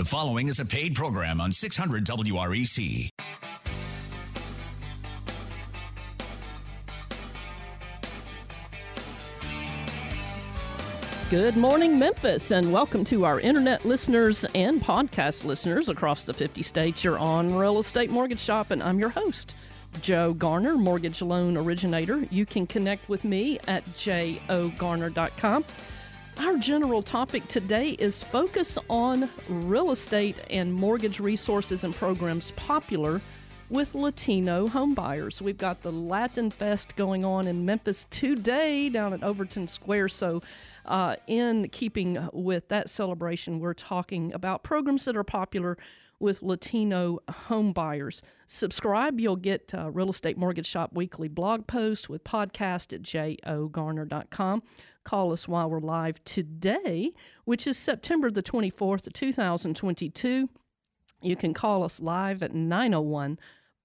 The following is a paid program on 600 WREC. Good morning, Memphis, and welcome to our internet listeners and podcast listeners across the 50 states. You're on Real Estate Mortgage Shop, and I'm your host, Joe Garner, mortgage loan originator. You can connect with me at jogarner.com. Our general topic today is focus on real estate and mortgage resources and programs popular with Latino homebuyers. We've got the Latin Fest going on in Memphis today down at Overton Square. So, uh, in keeping with that celebration, we're talking about programs that are popular with Latino homebuyers. Subscribe, you'll get uh, Real Estate Mortgage Shop weekly blog post with podcast at jogarner.com. Call us while we're live today, which is September the 24th, 2022. You can call us live at 901-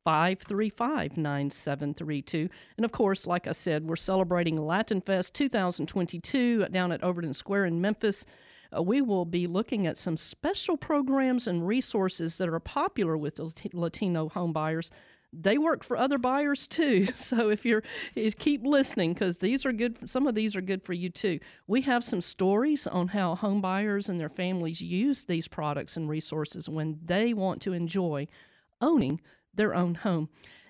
535 9732. And of course, like I said, we're celebrating Latin Fest 2022 down at Overton Square in Memphis. Uh, we will be looking at some special programs and resources that are popular with Latino homebuyers. They work for other buyers too. So if you're you keep listening because these are good some of these are good for you too. We have some stories on how homebuyers and their families use these products and resources when they want to enjoy owning their own home.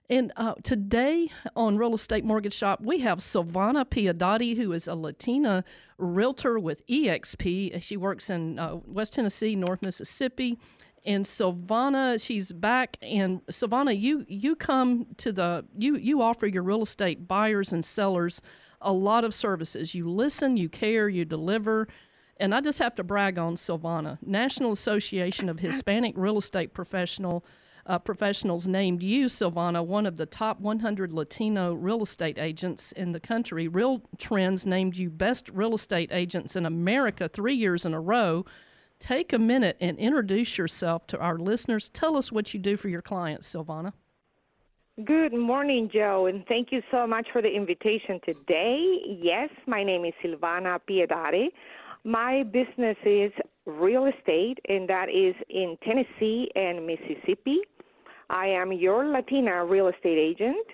And uh, today on Real Estate Mortgage Shop, we have Silvana Piedade, who is a Latina realtor with EXP. She works in uh, West Tennessee, North Mississippi. And Silvana, she's back. And Silvana, you you come to the you you offer your real estate buyers and sellers a lot of services. You listen, you care, you deliver. And I just have to brag on Silvana, National Association of Hispanic Real Estate Professional uh, professionals named you, Silvana, one of the top 100 Latino real estate agents in the country. Real Trends named you best real estate agents in America three years in a row. Take a minute and introduce yourself to our listeners. Tell us what you do for your clients, Silvana. Good morning, Joe, and thank you so much for the invitation today. Yes, my name is Silvana Piedade. My business is real estate, and that is in Tennessee and Mississippi. I am your Latina real estate agent.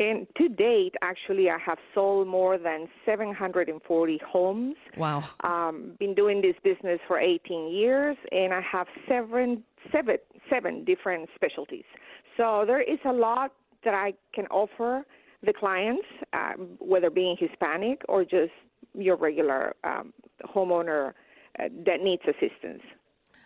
And to date, actually, I have sold more than 740 homes. Wow. Um, been doing this business for 18 years, and I have seven, seven, seven different specialties. So there is a lot that I can offer the clients, um, whether being Hispanic or just your regular um, homeowner uh, that needs assistance.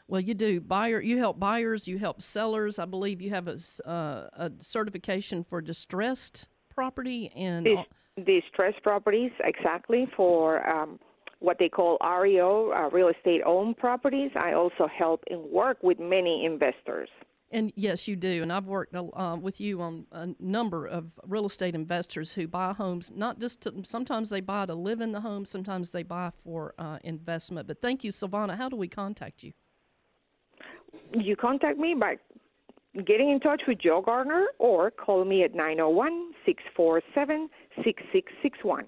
Well, you do buyer. You help buyers. You help sellers. I believe you have a, uh, a certification for distressed property and Dis- distressed properties exactly for um, what they call REO, uh, real estate owned properties. I also help and work with many investors. And yes, you do. And I've worked uh, with you on a number of real estate investors who buy homes, not just to, sometimes they buy to live in the home, sometimes they buy for uh, investment. But thank you, Silvana. How do we contact you? You contact me by getting in touch with Joe Garner or call me at 901 647 6661.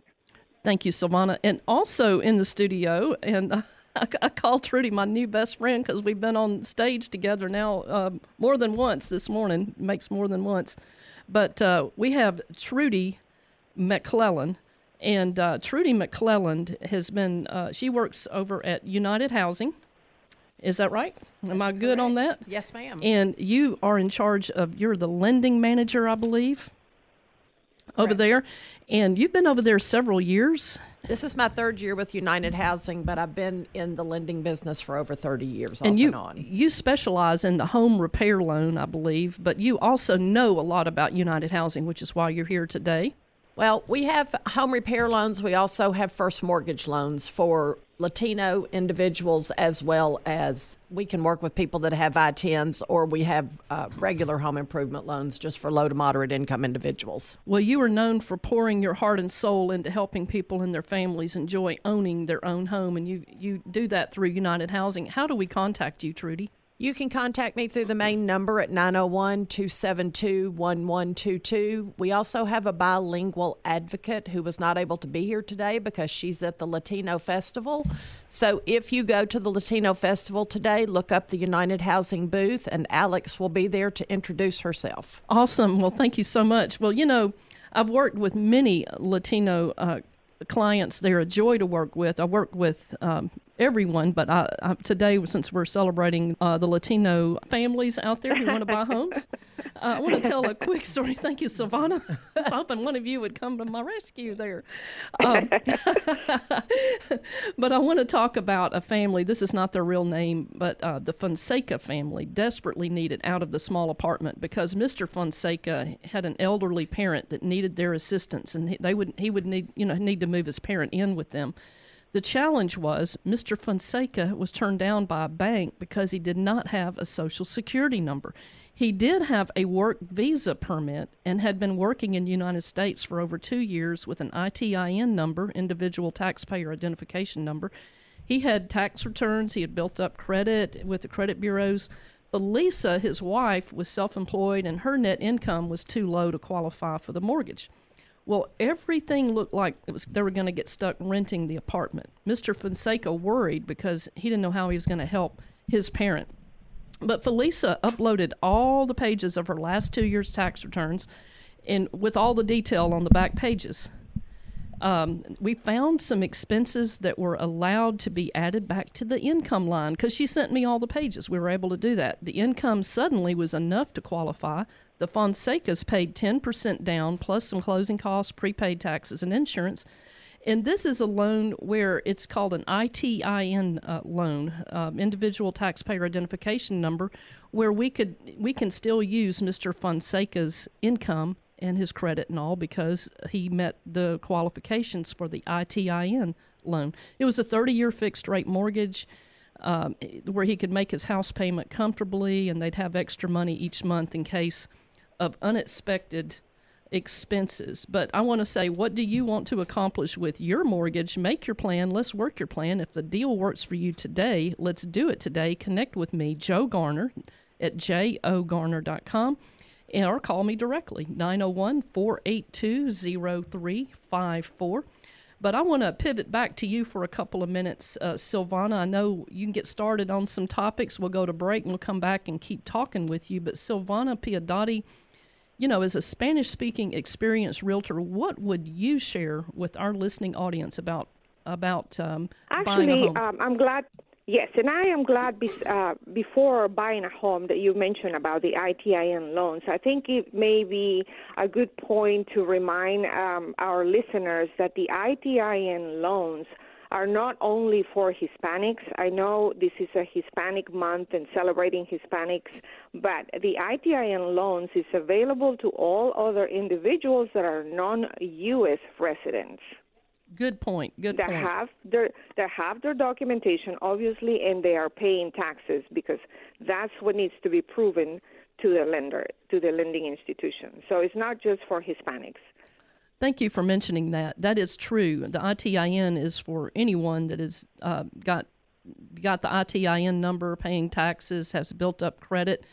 Thank you, Silvana. And also in the studio, and I, I call Trudy my new best friend because we've been on stage together now uh, more than once this morning, makes more than once. But uh, we have Trudy McClellan. And uh, Trudy McClelland has been, uh, she works over at United Housing is that right? Am That's I good correct. on that? Yes, ma'am. And you are in charge of, you're the lending manager, I believe, correct. over there. And you've been over there several years. This is my third year with United Housing, but I've been in the lending business for over 30 years and off you, and on. You specialize in the home repair loan, I believe, but you also know a lot about United Housing, which is why you're here today. Well, we have home repair loans. We also have first mortgage loans for Latino individuals as well as we can work with people that have ITINs or we have uh, regular home improvement loans just for low to moderate income individuals. Well, you are known for pouring your heart and soul into helping people and their families enjoy owning their own home, and you, you do that through United Housing. How do we contact you, Trudy? You can contact me through the main number at 901 272 1122. We also have a bilingual advocate who was not able to be here today because she's at the Latino Festival. So if you go to the Latino Festival today, look up the United Housing booth, and Alex will be there to introduce herself. Awesome. Well, thank you so much. Well, you know, I've worked with many Latino uh, clients. They're a joy to work with. I work with um, everyone, but I, I, today, since we're celebrating uh, the Latino families out there who want to buy homes, uh, I want to tell a quick story. Thank you, Silvana. I was hoping one of you would come to my rescue there. Um, but I want to talk about a family. This is not their real name, but uh, the Fonseca family desperately needed out of the small apartment because Mr. Fonseca had an elderly parent that needed their assistance, and he, they would he would need you know need to move his parent in with them. The challenge was Mr. Fonseca was turned down by a bank because he did not have a social security number. He did have a work visa permit and had been working in the United States for over two years with an ITIN number, individual taxpayer identification number. He had tax returns, he had built up credit with the credit bureaus. But Lisa, his wife, was self employed and her net income was too low to qualify for the mortgage. Well, everything looked like it was they were going to get stuck renting the apartment. Mr. Fonseca worried because he didn't know how he was going to help his parent. But Felisa uploaded all the pages of her last two years' tax returns, and with all the detail on the back pages. Um, we found some expenses that were allowed to be added back to the income line because she sent me all the pages. We were able to do that. The income suddenly was enough to qualify. The Fonsecas paid 10% down plus some closing costs, prepaid taxes, and insurance. And this is a loan where it's called an ITIN uh, loan, uh, individual taxpayer identification number, where we could we can still use Mr. Fonseca's income and his credit and all because he met the qualifications for the ITIN loan. It was a 30 year fixed rate mortgage um, where he could make his house payment comfortably and they'd have extra money each month in case of unexpected expenses. But I want to say, what do you want to accomplish with your mortgage? Make your plan. Let's work your plan. If the deal works for you today, let's do it today. Connect with me, Joe Garner, at jogarner.com or call me directly 901 482 0354. But I want to pivot back to you for a couple of minutes, uh, Silvana. I know you can get started on some topics. We'll go to break and we'll come back and keep talking with you. But Silvana Piedade, you know, as a Spanish speaking experienced realtor, what would you share with our listening audience about about um, Actually, buying a home? Um, I'm glad Yes, and I am glad be, uh, before buying a home that you mentioned about the ITIN loans. I think it may be a good point to remind um, our listeners that the ITIN loans are not only for Hispanics. I know this is a Hispanic month and celebrating Hispanics, but the ITIN loans is available to all other individuals that are non U.S. residents. Good point. Good that point. have their that have their documentation obviously, and they are paying taxes because that's what needs to be proven to the lender to the lending institution. So it's not just for Hispanics. Thank you for mentioning that. That is true. The ITIN is for anyone that has uh, got got the ITIN number, paying taxes, has built up credit,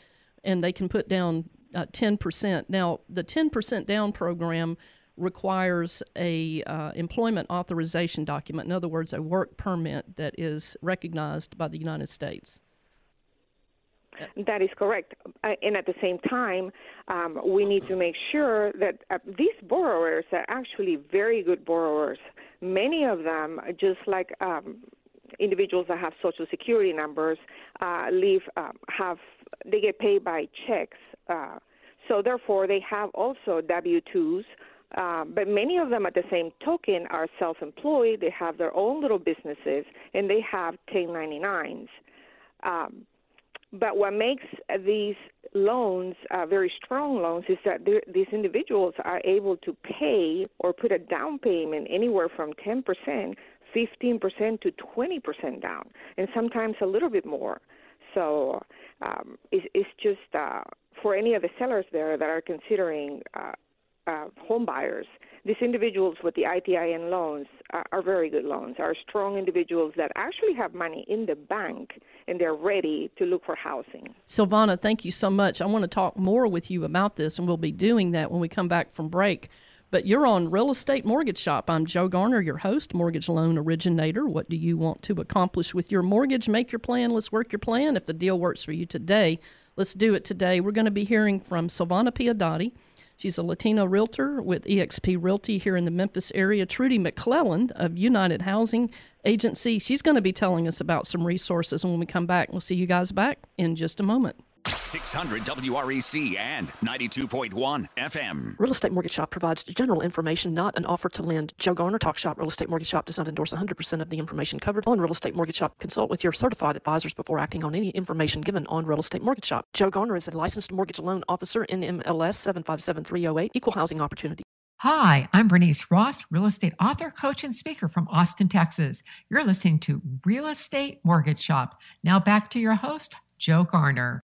and they can put down uh, ten percent. Now, the ten percent down program requires a uh, employment authorization document. In other words, a work permit that is recognized by the United States. That is correct. Uh, and at the same time, um, we need to make sure that uh, these borrowers are actually very good borrowers. Many of them, just like um, individuals that have social security numbers, uh, leave um, have they get paid by checks. Uh, so therefore, they have also W twos um, but many of them, at the same token, are self employed. They have their own little businesses and they have 1099s. Um, but what makes these loans uh, very strong loans is that these individuals are able to pay or put a down payment anywhere from 10%, 15% to 20% down, and sometimes a little bit more. So um, it's, it's just uh, for any of the sellers there that are considering uh, uh, home buyers, these individuals with the ITIN loans are, are very good loans, are strong individuals that actually have money in the bank and they're ready to look for housing. Silvana, thank you so much. I want to talk more with you about this, and we'll be doing that when we come back from break. But you're on Real Estate Mortgage Shop. I'm Joe Garner, your host, mortgage loan originator. What do you want to accomplish with your mortgage? Make your plan. Let's work your plan. If the deal works for you today, let's do it today. We're going to be hearing from Silvana Piadotti. She's a Latino realtor with eXp Realty here in the Memphis area. Trudy McClelland of United Housing Agency. She's going to be telling us about some resources. And when we come back, we'll see you guys back in just a moment. 600 WREC and 92.1 FM. Real Estate Mortgage Shop provides general information, not an offer to lend. Joe Garner, Talk Shop Real Estate Mortgage Shop does not endorse 100% of the information covered on Real Estate Mortgage Shop. Consult with your certified advisors before acting on any information given on Real Estate Mortgage Shop. Joe Garner is a licensed mortgage loan officer NMLS 757308, Equal Housing Opportunity. Hi, I'm Bernice Ross, real estate author, coach, and speaker from Austin, Texas. You're listening to Real Estate Mortgage Shop. Now back to your host, Joe Garner.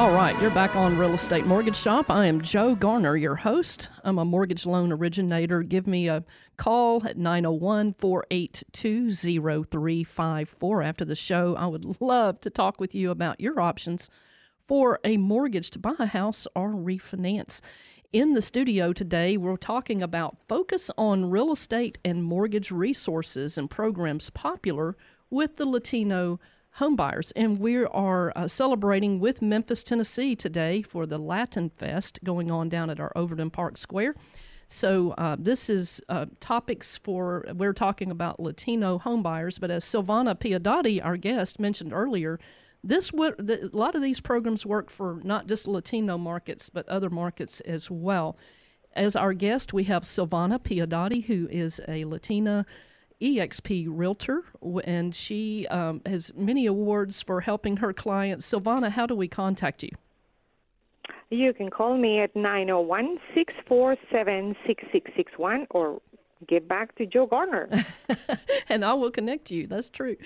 All right, you're back on Real Estate Mortgage Shop. I am Joe Garner, your host. I'm a mortgage loan originator. Give me a call at 901 482 0354 after the show. I would love to talk with you about your options for a mortgage to buy a house or refinance. In the studio today, we're talking about focus on real estate and mortgage resources and programs popular with the Latino homebuyers. And we are uh, celebrating with Memphis, Tennessee today for the Latin Fest going on down at our Overton Park Square. So uh, this is uh, topics for we're talking about Latino homebuyers, but as Silvana Piadotti, our guest, mentioned earlier, this would the, a lot of these programs work for not just Latino markets but other markets as well. As our guest, we have Silvana Piadotti, who is a Latina EXP Realtor, and she um, has many awards for helping her clients. Silvana, how do we contact you? You can call me at 901 647 6661 or give back to Joe Garner. and I will connect you. That's true.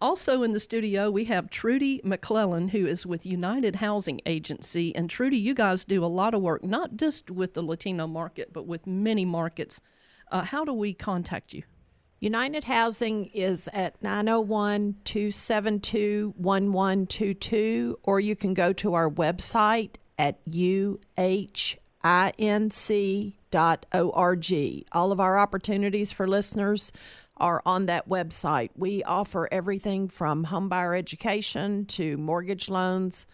Also in the studio, we have Trudy McClellan, who is with United Housing Agency. And Trudy, you guys do a lot of work, not just with the Latino market, but with many markets. Uh, how do we contact you? United Housing is at 901 272 1122, or you can go to our website at uhinc.org. All of our opportunities for listeners are on that website. We offer everything from homebuyer education to mortgage loans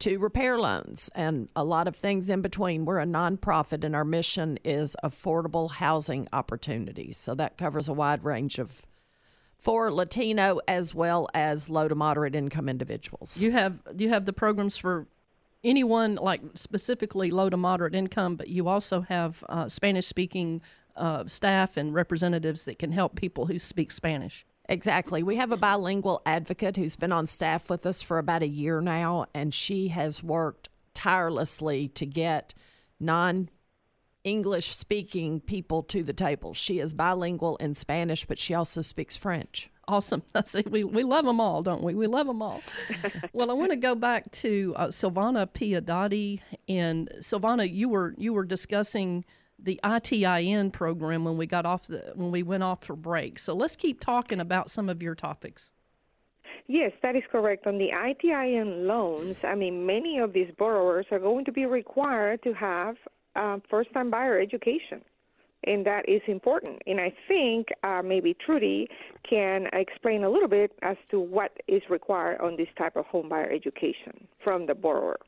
to repair loans and a lot of things in between. We're a nonprofit and our mission is affordable housing opportunities. So that covers a wide range of for Latino as well as low to moderate income individuals. You have you have the programs for anyone like specifically low to moderate income, but you also have uh, Spanish speaking uh, staff and representatives that can help people who speak Spanish. Exactly. We have a bilingual advocate who's been on staff with us for about a year now, and she has worked tirelessly to get non English speaking people to the table. She is bilingual in Spanish, but she also speaks French. Awesome. See, we, we love them all, don't we? We love them all. well, I want to go back to uh, Silvana Piadotti. And Silvana, you were you were discussing the ITIN program when we got off the when we went off for break. So let's keep talking about some of your topics. Yes, that is correct. On the ITIN loans, I mean, many of these borrowers are going to be required to have uh, first-time buyer education, and that is important. And I think uh, maybe Trudy can explain a little bit as to what is required on this type of home buyer education from the borrower.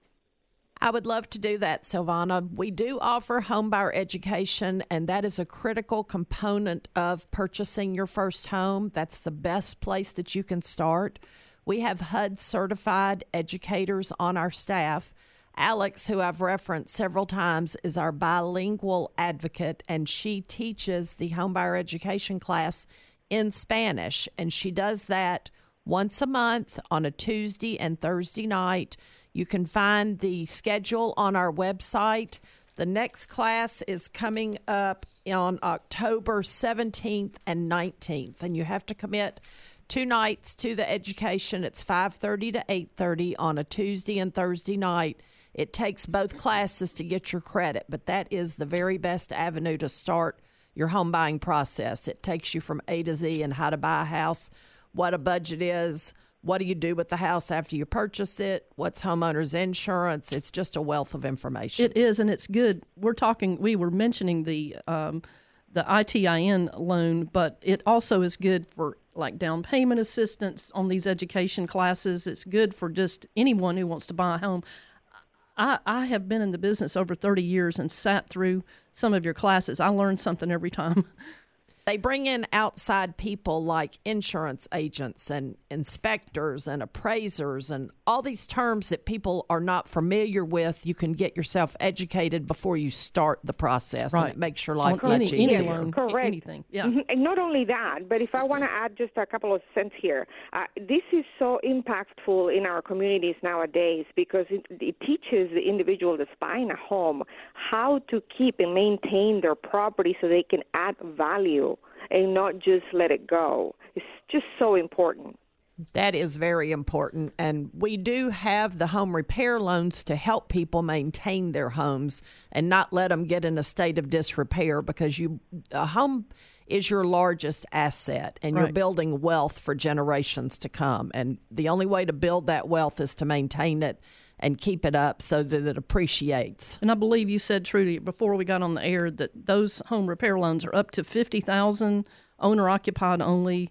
I would love to do that, Silvana. We do offer homebuyer education, and that is a critical component of purchasing your first home. That's the best place that you can start. We have HUD certified educators on our staff. Alex, who I've referenced several times, is our bilingual advocate, and she teaches the homebuyer education class in Spanish. And she does that once a month on a Tuesday and Thursday night. You can find the schedule on our website. The next class is coming up on October 17th and 19th, and you have to commit two nights to the education. It's 5:30 to 8:30 on a Tuesday and Thursday night. It takes both classes to get your credit, but that is the very best avenue to start your home buying process. It takes you from A to Z and how to buy a house, what a budget is, what do you do with the house after you purchase it, what's homeowners insurance. It's just a wealth of information. It is, and it's good. We're talking. We were mentioning the um, the ITIN loan, but it also is good for like down payment assistance on these education classes. It's good for just anyone who wants to buy a home. I, I have been in the business over 30 years and sat through some of your classes. I learned something every time. They bring in outside people like insurance agents and inspectors and appraisers and all these terms that people are not familiar with. You can get yourself educated before you start the process, and it makes your life much any, any easier. loan, Correct. anything. Yeah. Mhm. And not only that, but if I want to add just a couple of cents here, uh, this is so impactful in our communities nowadays because it, it teaches the individual that's buying a home how to keep and maintain their property so they can add value and not just let it go. It's just so important. That is very important. And we do have the home repair loans to help people maintain their homes and not let them get in a state of disrepair because you a home is your largest asset and you're building wealth for generations to come. And the only way to build that wealth is to maintain it and keep it up so that it appreciates. And I believe you said, Trudy, before we got on the air, that those home repair loans are up to fifty thousand, owner occupied only.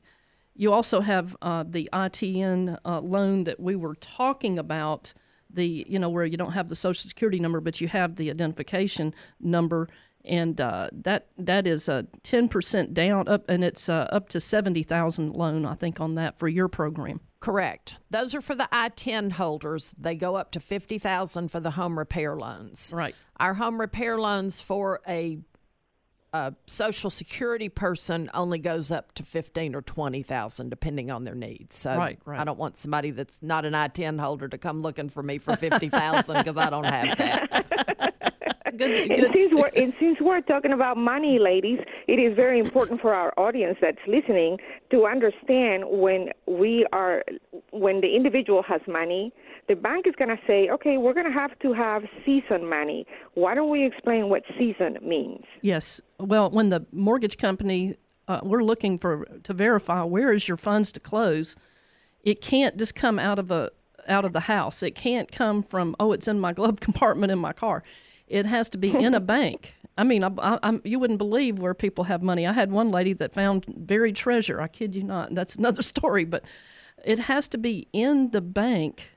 You also have uh, the ITN uh, loan that we were talking about. The you know where you don't have the social security number, but you have the identification number, and uh, that that is a ten percent down up, and it's uh, up to seventy thousand loan I think on that for your program. Correct. Those are for the ITIN holders. They go up to 50,000 for the home repair loans. Right. Our home repair loans for a, a social security person only goes up to 15 or 20,000 depending on their needs. So Right, right. I don't want somebody that's not an ITIN holder to come looking for me for 50,000 because I don't have that. Good, And since we're and since we're talking about money, ladies, it is very important for our audience that's listening to understand when we are when the individual has money, the bank is going to say, okay, we're going to have to have season money. Why don't we explain what season means? Yes. Well, when the mortgage company, uh, we're looking for to verify where is your funds to close. It can't just come out of a out of the house. It can't come from oh, it's in my glove compartment in my car. It has to be in a bank. I mean, I, I, you wouldn't believe where people have money. I had one lady that found buried treasure. I kid you not. That's another story, but it has to be in the bank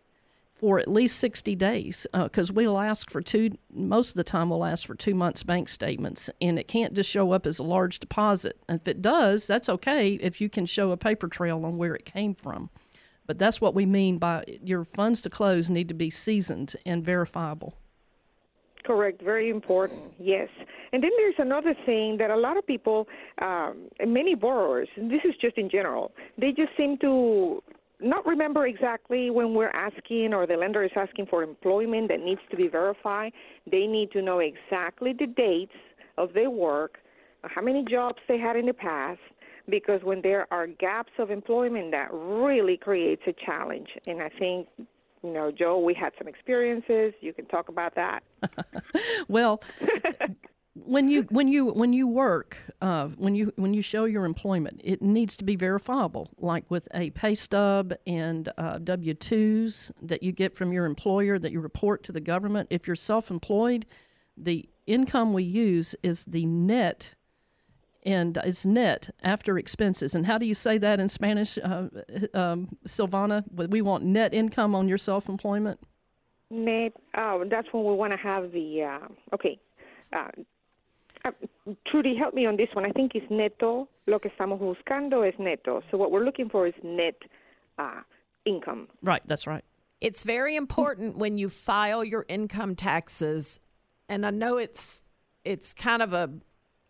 for at least 60 days uh, because we'll ask for two most of the time we'll ask for two months bank statements and it can't just show up as a large deposit and if it does that's okay if you can show a paper trail on where it came from but that's what we mean by your funds to close need to be seasoned and verifiable Correct. Very important. Yes. And then there's another thing that a lot of people, um, many borrowers, this is just in general, they just seem to not remember exactly when we're asking or the lender is asking for employment that needs to be verified. They need to know exactly the dates of their work, how many jobs they had in the past, because when there are gaps of employment, that really creates a challenge. And I think, you know, Joe, we had some experiences. You can talk about that. well when you when you when you work uh, when you when you show your employment it needs to be verifiable like with a pay stub and uh, w2s that you get from your employer that you report to the government if you're self-employed the income we use is the net and it's net after expenses and how do you say that in spanish uh, um, silvana we want net income on your self-employment Net, oh, that's when we want to have the, uh, okay. Uh, uh, Trudy, help me on this one. I think it's neto. Lo que estamos buscando es neto. So what we're looking for is net uh, income. right that's right It's very important when you file your income taxes, and I know it's it's kind of a,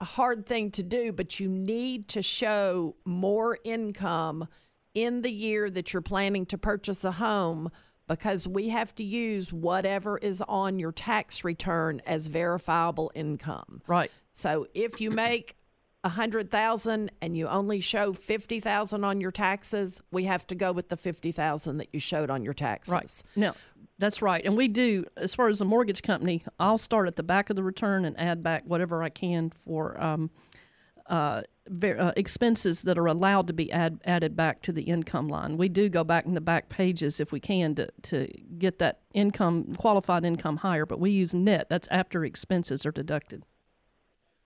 a hard thing to do, but you need to show more income in the year that you're planning to purchase a home because we have to use whatever is on your tax return as verifiable income. Right. So if you make a hundred thousand and you only show fifty thousand on your taxes, we have to go with the fifty thousand that you showed on your taxes. Right. No, that's right. And we do, as far as the mortgage company, I'll start at the back of the return and add back whatever I can for um, uh, ver- uh, expenses that are allowed to be add, added back to the income line. We do go back in the back pages if we can to, to get that income, qualified income higher, but we use net. That's after expenses are deducted.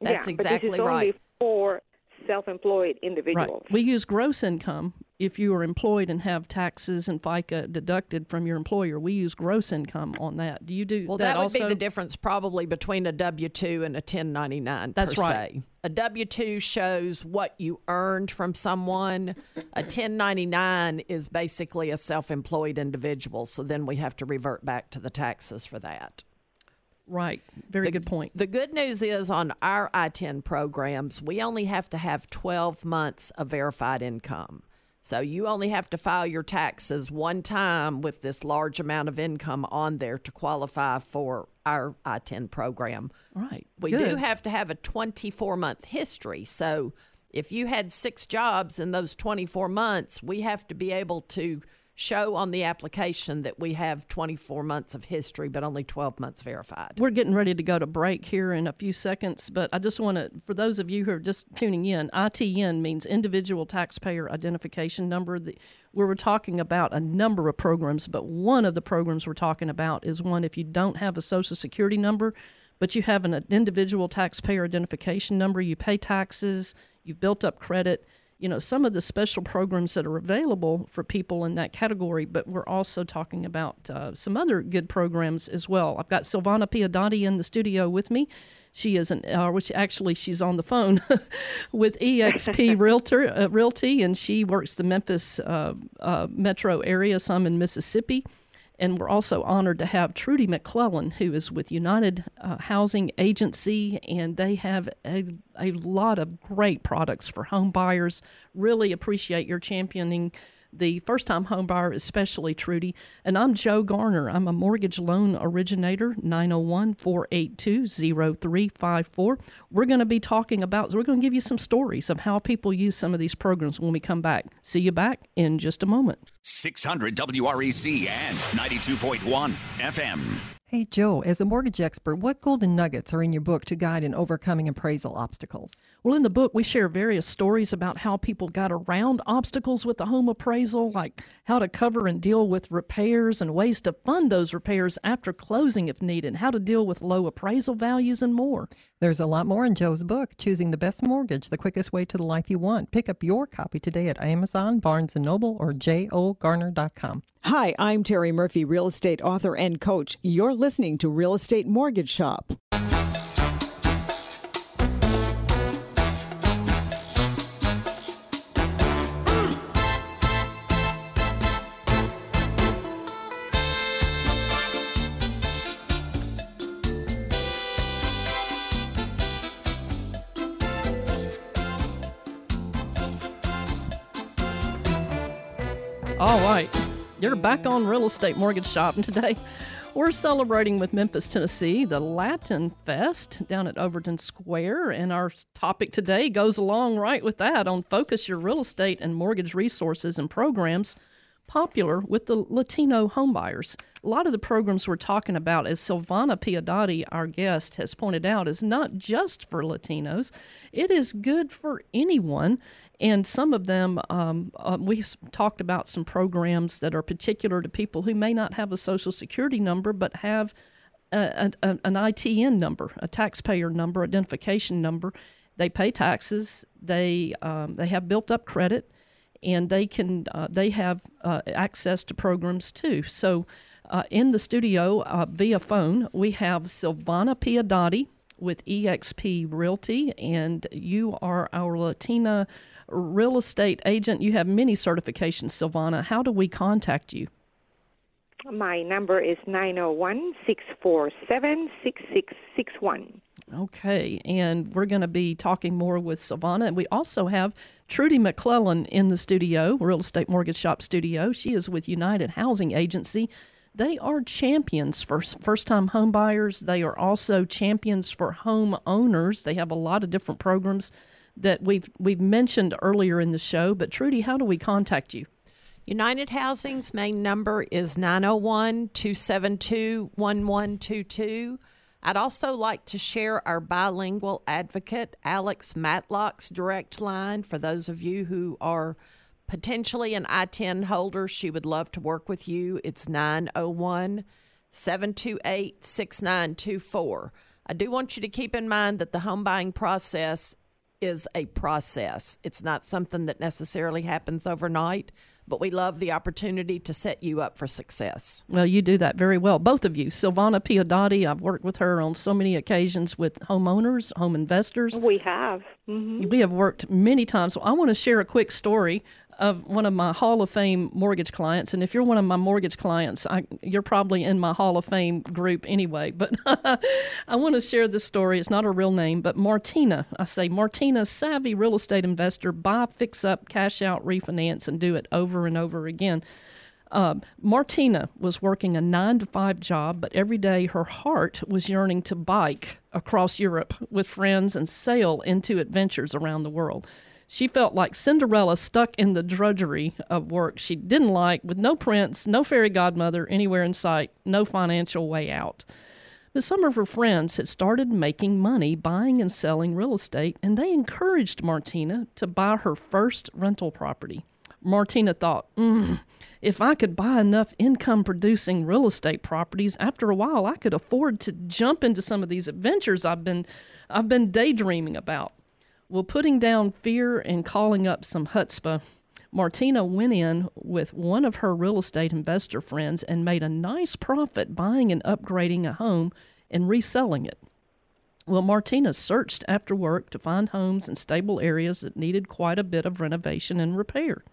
That's yeah, exactly but this is right. Only for self-employed individuals. Right. We use gross income if you are employed and have taxes and FICA deducted from your employer. We use gross income on that. Do you do Well, that, that, would also? be the difference probably between a W two and a ten ninety nine. That's right. Se. A W two shows what you earned from someone. A ten ninety nine is basically a self employed individual. So then we have to revert back to the taxes for that. Right. Very good point. The good news is on our ITIN programs, we only have to have 12 months of verified income. So you only have to file your taxes one time with this large amount of income on there to qualify for our ITIN program. Right. We Good. do have to have a 24 month history. So if you had six jobs in those 24 months, we have to be able to show on the application that we have 24 months of history, but only 12 months verified. We're getting ready to go to break here in a few seconds, but I just want to, for those of you who are just tuning in, ITN means Individual Taxpayer Identification Number. The, we were talking about a number of programs, but one of the programs we're talking about is one if you don't have a Social Security number, but you have an individual taxpayer identification number, you pay taxes, you've built up credit. You know, some of the special programs that are available for people in that category, but we're also talking about uh, some other good programs as well. I've got Silvana Piadotti in the studio with me. She is an, uh, which actually she's on the phone with EXP Realtor uh, Realty, and she works the Memphis uh, uh, metro area, some in Mississippi. And we're also honored to have Trudy McClellan, who is with United uh, Housing Agency, and they have a, a lot of great products for home buyers. Really appreciate your championing the first time home buyer, especially Trudy. And I'm Joe Garner. I'm a mortgage loan originator, 901 482 0354. We're going to be talking about, we're going to give you some stories of how people use some of these programs when we come back. See you back in just a moment. 600 WREC and 92.1 FM. Hey, Joe, as a mortgage expert, what golden nuggets are in your book to guide in overcoming appraisal obstacles? Well, in the book, we share various stories about how people got around obstacles with the home appraisal, like how to cover and deal with repairs and ways to fund those repairs after closing if needed, how to deal with low appraisal values, and more. There's a lot more in Joe's book, Choosing the Best Mortgage, the quickest way to the life you want. Pick up your copy today at Amazon, Barnes & Noble, or jogarner.com. Hi, I'm Terri Murphy, real estate author and coach. You're listening to Real Estate Mortgage Shop. You're back on Real Estate Mortgage Shop, and today we're celebrating with Memphis, Tennessee, the Latin Fest down at Overton Square. And our topic today goes along right with that on focus your real estate and mortgage resources and programs popular with the Latino homebuyers. A lot of the programs we're talking about, as Silvana Piadotti, our guest, has pointed out, is not just for Latinos. It is good for anyone. And some of them, um, uh, we talked about some programs that are particular to people who may not have a social security number but have a, a, an ITN number, a taxpayer number, identification number. They pay taxes. They um, they have built up credit, and they can uh, they have uh, access to programs too. So, uh, in the studio uh, via phone, we have Silvana Piadotti with EXP Realty, and you are our Latina real estate agent. You have many certifications, Silvana. How do we contact you? My number is 901 647 6661. Okay, and we're going to be talking more with Silvana. And we also have Trudy McClellan in the studio, Real Estate Mortgage Shop studio. She is with United Housing Agency. They are champions for first time home buyers. They are also champions for home owners. They have a lot of different programs that we've we've mentioned earlier in the show. But Trudy, how do we contact you? United Housing's main number is 901 272 1122. I'd also like to share our bilingual advocate, Alex Matlock's direct line for those of you who are potentially an ITIN holder. She would love to work with you. It's 901 728 6924. I do want you to keep in mind that the home buying process is a process, it's not something that necessarily happens overnight but we love the opportunity to set you up for success. Well, you do that very well, both of you. Silvana Piodotti, I've worked with her on so many occasions with homeowners, home investors. We have. Mm-hmm. We have worked many times. So I want to share a quick story of one of my Hall of Fame mortgage clients. And if you're one of my mortgage clients, I, you're probably in my Hall of Fame group anyway. But I want to share this story. It's not a real name, but Martina. I say Martina, savvy real estate investor, buy, fix up, cash out, refinance, and do it over and over again. Uh, Martina was working a nine to five job, but every day her heart was yearning to bike across Europe with friends and sail into adventures around the world. She felt like Cinderella stuck in the drudgery of work she didn't like, with no prince, no fairy godmother anywhere in sight, no financial way out. But some of her friends had started making money buying and selling real estate, and they encouraged Martina to buy her first rental property. Martina thought, mm, if I could buy enough income producing real estate properties, after a while I could afford to jump into some of these adventures I've been I've been daydreaming about. Well, putting down fear and calling up some chutzpah, Martina went in with one of her real estate investor friends and made a nice profit buying and upgrading a home and reselling it. Well, Martina searched after work to find homes in stable areas that needed quite a bit of renovation and repair.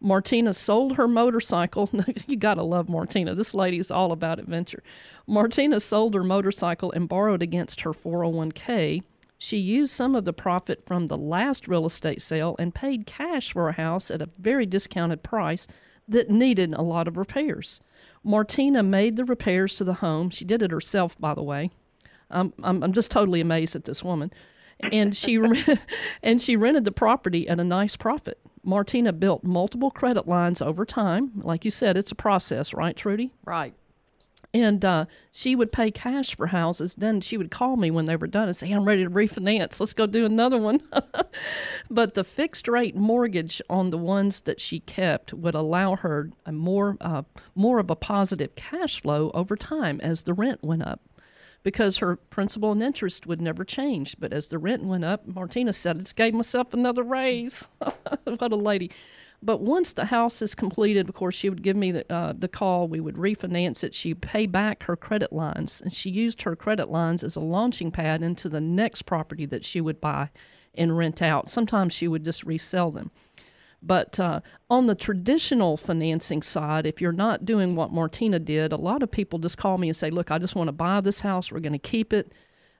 Martina sold her motorcycle. you got to love Martina. This lady is all about adventure. Martina sold her motorcycle and borrowed against her 401k she used some of the profit from the last real estate sale and paid cash for a house at a very discounted price that needed a lot of repairs. Martina made the repairs to the home. She did it herself, by the way. I'm, I'm, I'm just totally amazed at this woman. And she and she rented the property at a nice profit. Martina built multiple credit lines over time. Like you said, it's a process, right, Trudy? Right. And uh, she would pay cash for houses. Then she would call me when they were done and say, I'm ready to refinance. Let's go do another one. but the fixed rate mortgage on the ones that she kept would allow her a more, uh, more of a positive cash flow over time as the rent went up because her principal and interest would never change. But as the rent went up, Martina said, it's gave myself another raise. what a lady. But once the house is completed, of course, she would give me the, uh, the call. We would refinance it. She'd pay back her credit lines. And she used her credit lines as a launching pad into the next property that she would buy and rent out. Sometimes she would just resell them. But uh, on the traditional financing side, if you're not doing what Martina did, a lot of people just call me and say, Look, I just want to buy this house. We're going to keep it.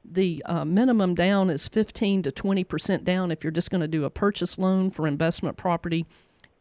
The uh, minimum down is 15 to 20% down if you're just going to do a purchase loan for investment property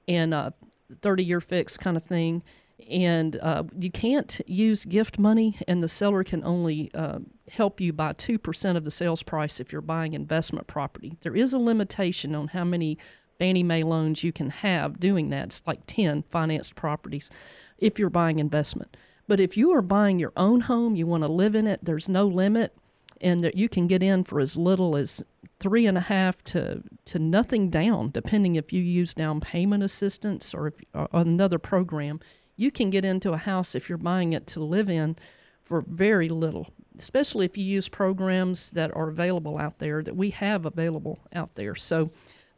and a 30 year fix kind of thing. And uh, you can't use gift money, and the seller can only uh, help you by 2% of the sales price if you're buying investment property. There is a limitation on how many Fannie Mae loans you can have doing that. It's like 10 financed properties if you're buying investment. But if you are buying your own home, you want to live in it, there's no limit, and that you can get in for as little as three and a half to to nothing down, depending if you use down payment assistance or if or another program. You can get into a house if you're buying it to live in for very little, especially if you use programs that are available out there that we have available out there. So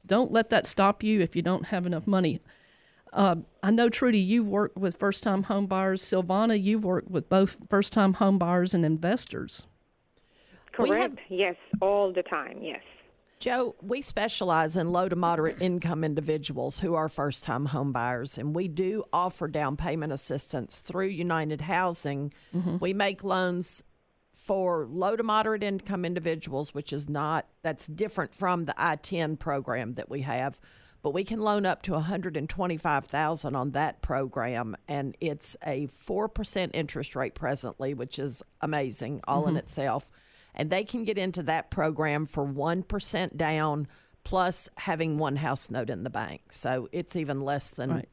don't let that stop you if you don't have enough money. Uh, I know, Trudy, you've worked with first time home buyers. Silvana, you've worked with both first time home buyers and investors. Correct. Have, yes, all the time. Yes. Joe, we specialize in low to moderate income individuals who are first time home buyers, and we do offer down payment assistance through United Housing. Mm-hmm. We make loans for low to moderate income individuals, which is not, that's different from the ITIN program that we have. But we can loan up to 125,000 on that program, and it's a 4% interest rate presently, which is amazing all mm-hmm. in itself and they can get into that program for 1% down plus having one house note in the bank. So it's even less than. Right.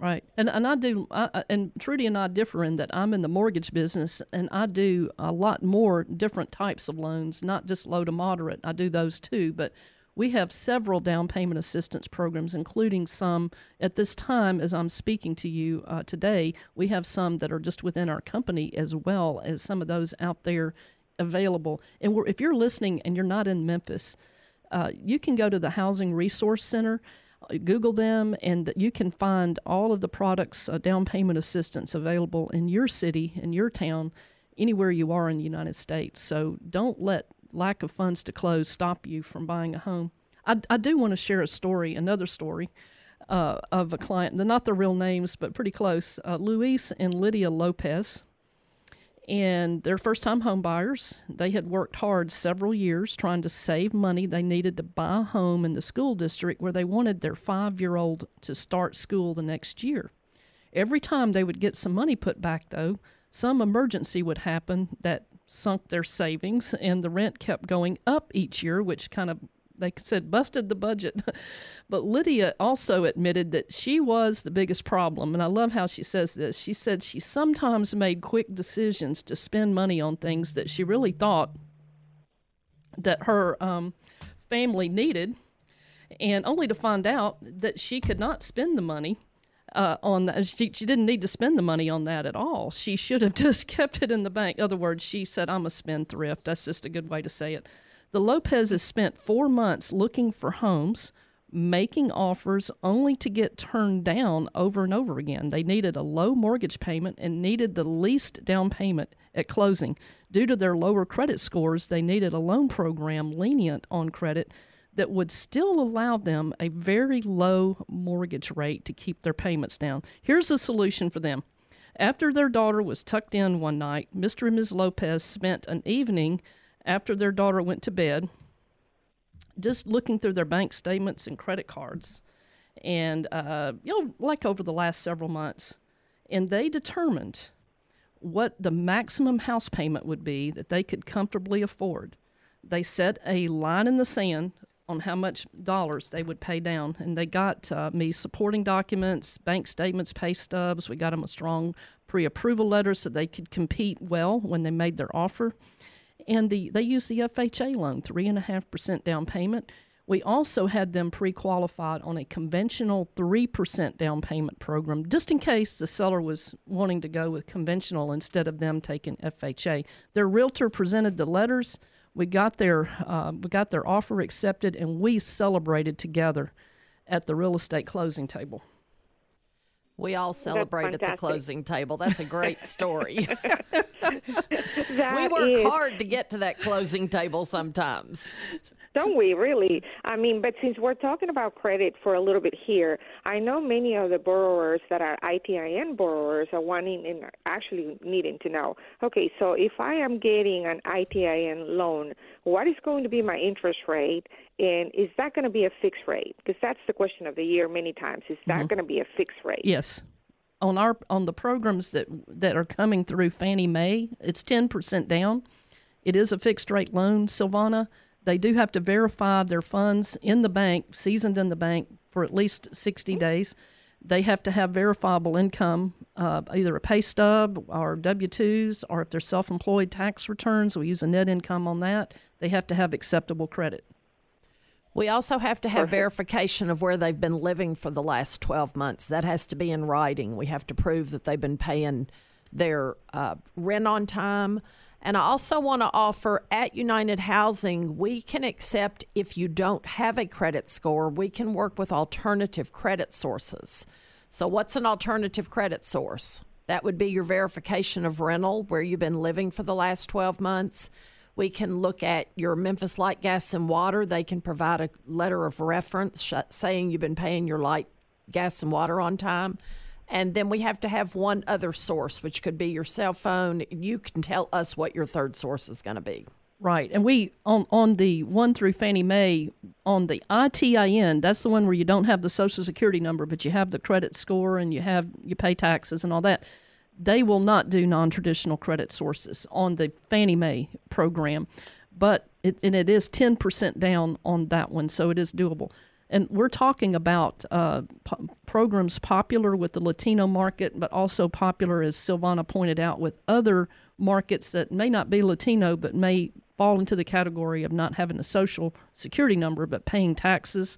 Right, and and I do, I, and Trudy and I differ in that I'm in the mortgage business, and I do a lot more different types of loans, not just low to moderate. I do those too, but we have several down payment assistance programs, including some at this time as I'm speaking to you uh, today. We have some that are just within our company as well as some of those out there available. And if you're listening and you're not in Memphis, uh, you can go to the Housing Resource Center, uh, Google them, and you can find all of the products, uh, down payment assistance available in your city, in your town, anywhere you are in the United States. So don't let lack of funds to close stop you from buying a home. I, I do want to share a story, another story. Uh, of a client, not the real names, but pretty close. Uh, Luis and Lydia Lopez and they're first time home buyers. They had worked hard several years trying to save money they needed to buy a home in the school district where they wanted their five year old to start school the next year. Every time they would get some money put back, though, some emergency would happen that sunk their savings, and the rent kept going up each year, which kind of they said busted the budget. but Lydia also admitted that she was the biggest problem. And I love how she says this. She said she sometimes made quick decisions to spend money on things that she really thought that her um, family needed, and only to find out that she could not spend the money. Uh, on that, she, she didn't need to spend the money on that at all. She should have just kept it in the bank. In other words, she said, "I'm a spendthrift." That's just a good way to say it. The Lopez's spent four months looking for homes, making offers only to get turned down over and over again. They needed a low mortgage payment and needed the least down payment at closing. Due to their lower credit scores, they needed a loan program lenient on credit that would still allow them a very low mortgage rate to keep their payments down. Here's a solution for them. After their daughter was tucked in one night, Mr. and Ms. Lopez spent an evening after their daughter went to bed, just looking through their bank statements and credit cards, and uh, you know, like over the last several months, and they determined what the maximum house payment would be that they could comfortably afford. They set a line in the sand on how much dollars they would pay down, and they got uh, me supporting documents, bank statements, pay stubs. We got them a strong pre-approval letter so they could compete well when they made their offer and the they used the FHA loan, three and a half percent down payment. We also had them pre-qualified on a conventional three percent down payment program, just in case the seller was wanting to go with conventional instead of them taking FHA. Their realtor presented the letters. We got their uh, we got their offer accepted, and we celebrated together at the real estate closing table. We all celebrate at the closing table. That's a great story. we work is... hard to get to that closing table sometimes. Don't we really? I mean, but since we're talking about credit for a little bit here, I know many of the borrowers that are ITIN borrowers are wanting and actually needing to know okay, so if I am getting an ITIN loan, what is going to be my interest rate? And is that going to be a fixed rate? Because that's the question of the year many times. Is that mm-hmm. going to be a fixed rate? Yes. On our on the programs that that are coming through Fannie Mae, it's ten percent down. It is a fixed rate loan, Silvana. They do have to verify their funds in the bank, seasoned in the bank for at least 60 days. They have to have verifiable income, uh, either a pay stub or W 2s, or if they're self employed tax returns, we use a net income on that. They have to have acceptable credit. We also have to have Perfect. verification of where they've been living for the last 12 months. That has to be in writing. We have to prove that they've been paying their uh, rent on time. And I also want to offer at United Housing, we can accept if you don't have a credit score, we can work with alternative credit sources. So, what's an alternative credit source? That would be your verification of rental, where you've been living for the last 12 months. We can look at your Memphis Light Gas and Water. They can provide a letter of reference saying you've been paying your light, gas, and water on time. And then we have to have one other source, which could be your cell phone. You can tell us what your third source is going to be. Right. And we on on the one through Fannie Mae on the ITIN, that's the one where you don't have the social security number, but you have the credit score and you have you pay taxes and all that. They will not do non-traditional credit sources on the Fannie Mae program, but it and it is 10% down on that one, so it is doable. And we're talking about uh, po- programs popular with the Latino market, but also popular, as Silvana pointed out, with other markets that may not be Latino, but may fall into the category of not having a social security number but paying taxes.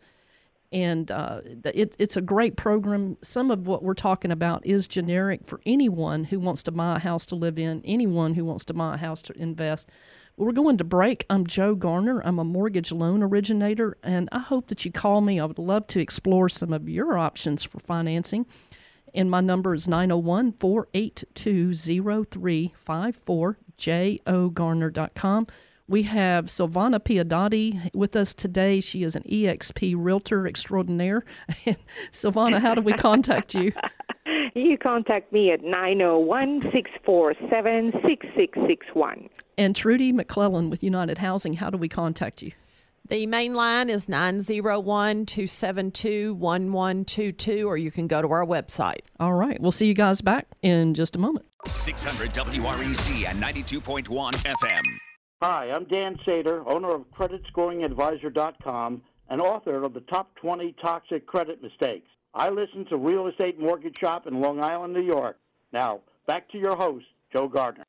And uh, it, it's a great program. Some of what we're talking about is generic for anyone who wants to buy a house to live in, anyone who wants to buy a house to invest. We're going to break. I'm Joe Garner. I'm a mortgage loan originator, and I hope that you call me. I would love to explore some of your options for financing. And my number is 901 482 0354, jogarner.com. We have Silvana Piedade with us today. She is an EXP realtor extraordinaire. Silvana, how do we contact you? You contact me at 901 647 6661. And Trudy McClellan with United Housing, how do we contact you? The main line is 901 272 1122, or you can go to our website. All right. We'll see you guys back in just a moment. 600 WREC and 92.1 FM. Hi, I'm Dan Sater, owner of CreditScoringAdvisor.com and author of the Top 20 Toxic Credit Mistakes. I listen to Real Estate Mortgage Shop in Long Island, New York. Now, back to your host, Joe Gardner.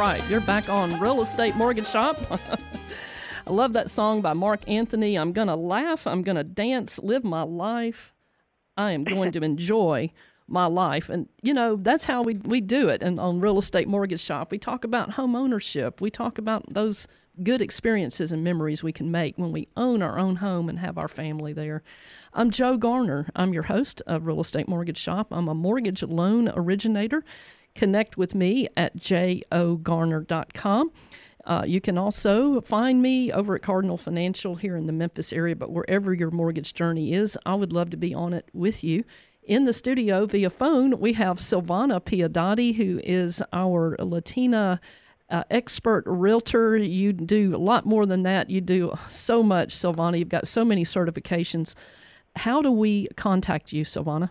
Right, you're back on Real Estate Mortgage Shop. I love that song by Marc Anthony. I'm going to laugh, I'm going to dance, live my life. I am going to enjoy my life. And, you know, that's how we, we do it. And on Real Estate Mortgage Shop, we talk about home ownership. We talk about those good experiences and memories we can make when we own our own home and have our family there. I'm Joe Garner. I'm your host of Real Estate Mortgage Shop. I'm a mortgage loan originator. Connect with me at jogarner.com. Uh, you can also find me over at Cardinal Financial here in the Memphis area, but wherever your mortgage journey is, I would love to be on it with you. In the studio via phone, we have Silvana Piedade, who is our Latina uh, expert realtor. You do a lot more than that. You do so much, Silvana. You've got so many certifications. How do we contact you, Silvana?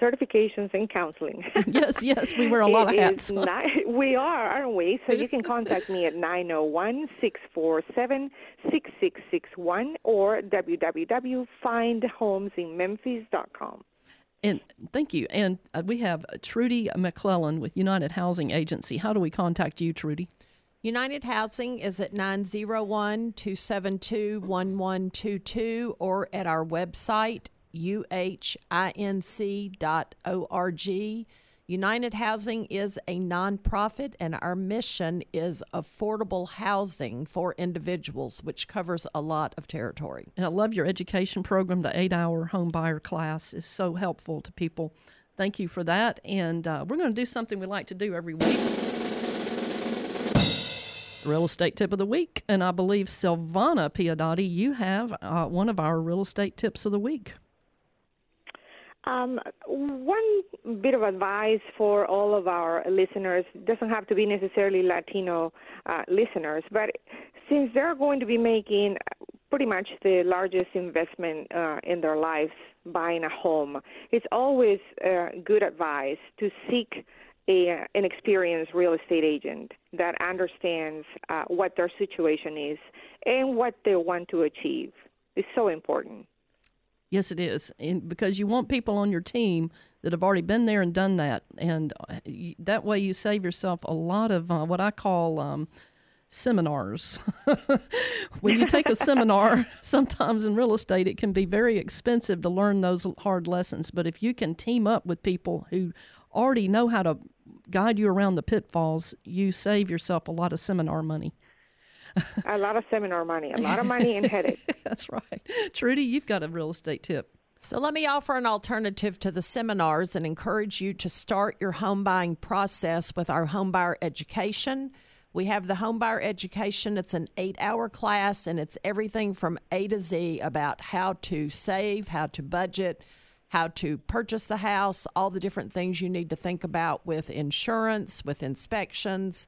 Certifications and counseling. yes, yes, we wear a lot It of hats. is ni- we are, aren't we? So you can contact me at 901 647 6661 or www.findhomesinmemphis.com. And thank you. And uh, we have Trudy McClellan with United Housing Agency. How do we contact you, Trudy? United Housing is at 901 272 1122 or at our website, uhinc.org. United Housing is a nonprofit, and our mission is affordable housing for individuals, which covers a lot of territory. And I love your education program. The eight hour home buyer class is so helpful to people. Thank you for that. And uh, we're going to do something we like to do every week. Real estate tip of the week. And I believe Silvana Piedade, you have uh, one of our real estate tips of the week. Um, one bit of advice for all of our listeners doesn't have to be necessarily Latino uh, listeners, but since they're going to be making pretty much the largest investment uh, in their lives buying a home, it's always uh, good advice to seek a, an experienced real estate agent that understands uh, what their situation is and what they want to achieve. It's so important. Yes, it is, and because you want people on your team that have already been there and done that, and uh, that way you save yourself a lot of uh, what I call um, seminars. when you take a seminar, sometimes in real estate, it can be very expensive to learn those hard lessons. But if you can team up with people who already know how to guide you around the pitfalls, you save yourself a lot of seminar money. a lot of seminar money, a lot of money and headache. That's right. Trudy, you've got a real estate tip. So let me offer an alternative to the seminars and encourage you to start your home buying process with our home buyer education. We have the home buyer education. It's an eight hour class and it's everything from A to Z about how to save, how to budget, how to purchase the house, all the different things you need to think about with insurance, with inspections,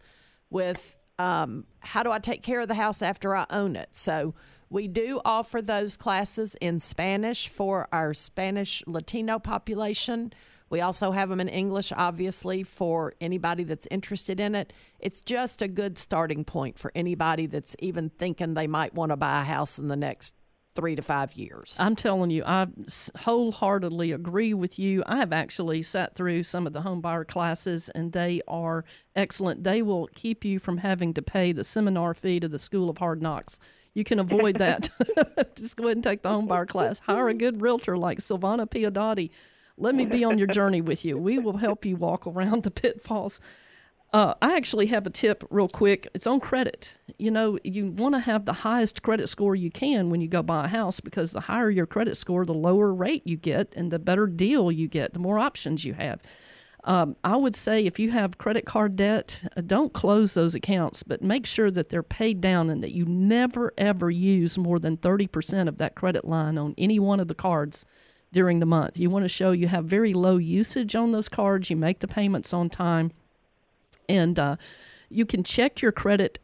with um, how do I take care of the house after I own it. So we do offer those classes in Spanish for our Spanish Latino population. We also have them in English, obviously, for anybody that's interested in it. It's just a good starting point for anybody that's even thinking they might want to buy a house in the next three to five years. I'm telling you, I wholeheartedly agree with you. I have actually sat through some of the home buyer classes, and they are excellent. They will keep you from having to pay the seminar fee to the School of Hard Knocks. You can avoid that. Just go ahead and take the home buyer class. Hire a good realtor like Silvana Piedade let me be on your journey with you. We will help you walk around the pitfalls. Uh, I actually have a tip real quick. It's on credit. You know, you want to have the highest credit score you can when you go buy a house because the higher your credit score, the lower rate you get and the better deal you get, the more options you have. Um, I would say if you have credit card debt, uh, don't close those accounts, but make sure that they're paid down and that you never ever use more than 30% of that credit line on any one of the cards during the month. You want to show you have very low usage on those cards, you make the payments on time, and uh, you can check your credit.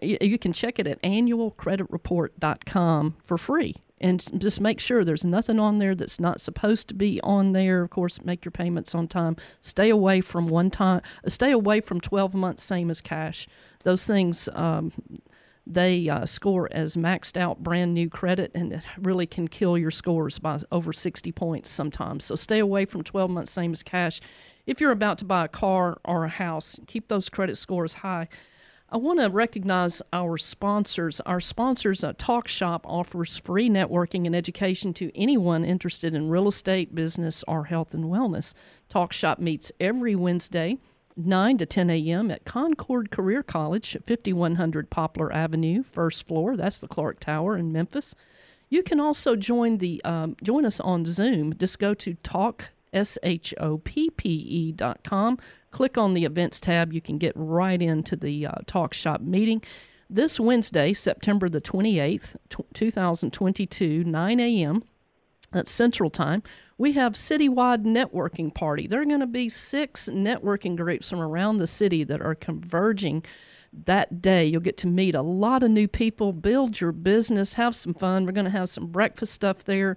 You can check it at annualcreditreport.com for free and just make sure there's nothing on there that's not supposed to be on there. Of course, make your payments on time. Stay away from one time. Stay away from 12 months, same as cash. Those things um, they uh, score as maxed out brand new credit and it really can kill your scores by over 60 points sometimes. So stay away from 12 months, same as cash. If you're about to buy a car or a house, keep those credit scores high. I want to recognize our sponsors. Our sponsors, uh, Talk Shop, offers free networking and education to anyone interested in real estate, business, or health and wellness. Talk Shop meets every Wednesday 9 to 10 a.m. at Concord Career College, 5100 Poplar Avenue, first floor. That's the Clark Tower in Memphis. You can also join the um, join us on Zoom. Just go to talk s h o p p e dot com. Click on the events tab. You can get right into the uh, talk shop meeting. This Wednesday, September the 28th, t- 2022, 9 a.m. That's Central Time we have citywide networking party. There are going to be six networking groups from around the city that are converging that day. You'll get to meet a lot of new people, build your business, have some fun. We're going to have some breakfast stuff there.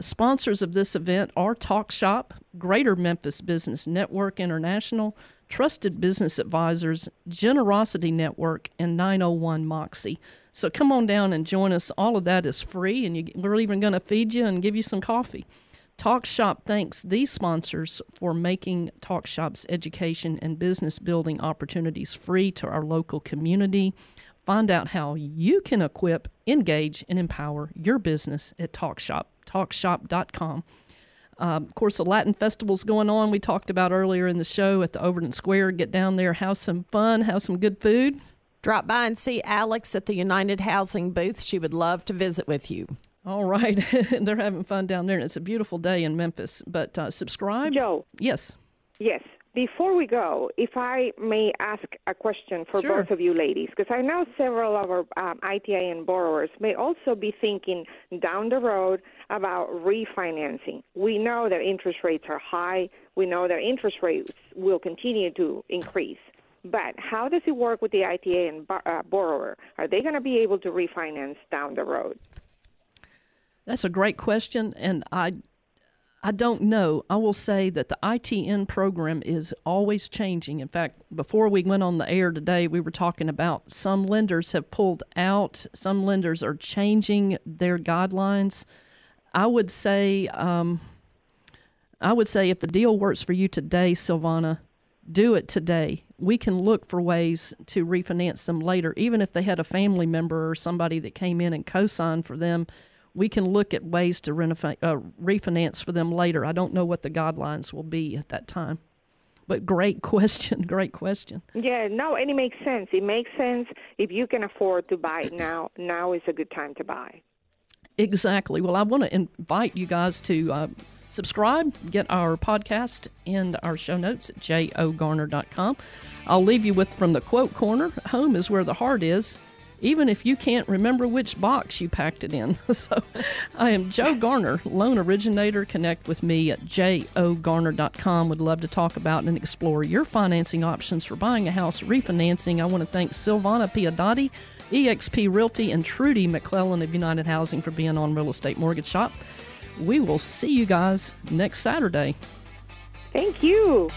Sponsors of this event are Talk Shop, Greater Memphis Business Network International, Trusted Business Advisors, Generosity Network, and 901 Moxie. So come on down and join us. All of that is free, and you, we're even going to feed you and give you some coffee. Talk Shop thanks these sponsors for making Talk Shop's education and business building opportunities free to our local community. Find out how you can equip, engage, and empower your business at TalkShop, talkshop.com. Um, of course, the Latin Festival's going on. We talked about earlier in the show at the Overton Square. Get down there, have some fun, have some good food. Drop by and see Alex at the United Housing booth. She would love to visit with you. All right. They're having fun down there, and it's a beautiful day in Memphis. But uh, subscribe. Joe. Yes. Yes. Before we go, if I may ask a question for sure. both of you ladies, because I know several of our um, ITIN borrowers may also be thinking down the road about refinancing. We know that interest rates are high. We know that interest rates will continue to increase. But how does it work with the ITIN uh, borrower? Are they going to be able to refinance down the road? That's a great question, and I I don't know. I will say that the ITIN program is always changing. In fact, before we went on the air today, we were talking about some lenders have pulled out, some lenders are changing their guidelines. I would say, um, I would say if the deal works for you today, Silvana, do it today. We can look for ways to refinance them later, even if they had a family member or somebody that came in and co signed for them we can look at ways to uh, refinance for them later. I don't know what the guidelines will be at that time. But great question, great question. Yeah, no, and it makes sense. It makes sense if you can afford to buy it now. Now is a good time to buy. Exactly. Well, I want to invite you guys to uh, subscribe, get our podcast and our show notes at jogarner.com. I'll leave you with from the quote corner home is where the heart is, even if you can't remember which box you packed it in. so I am Joe Garner, loan originator. Connect with me at jogarner.com. Would love to talk about and explore your financing options for buying a house, refinancing. I want to thank Silvana Piedade eXp Realty, and Trudy McClellan of United Housing for being on Real Estate Mortgage Shop. We will see you guys next Saturday. Thank you.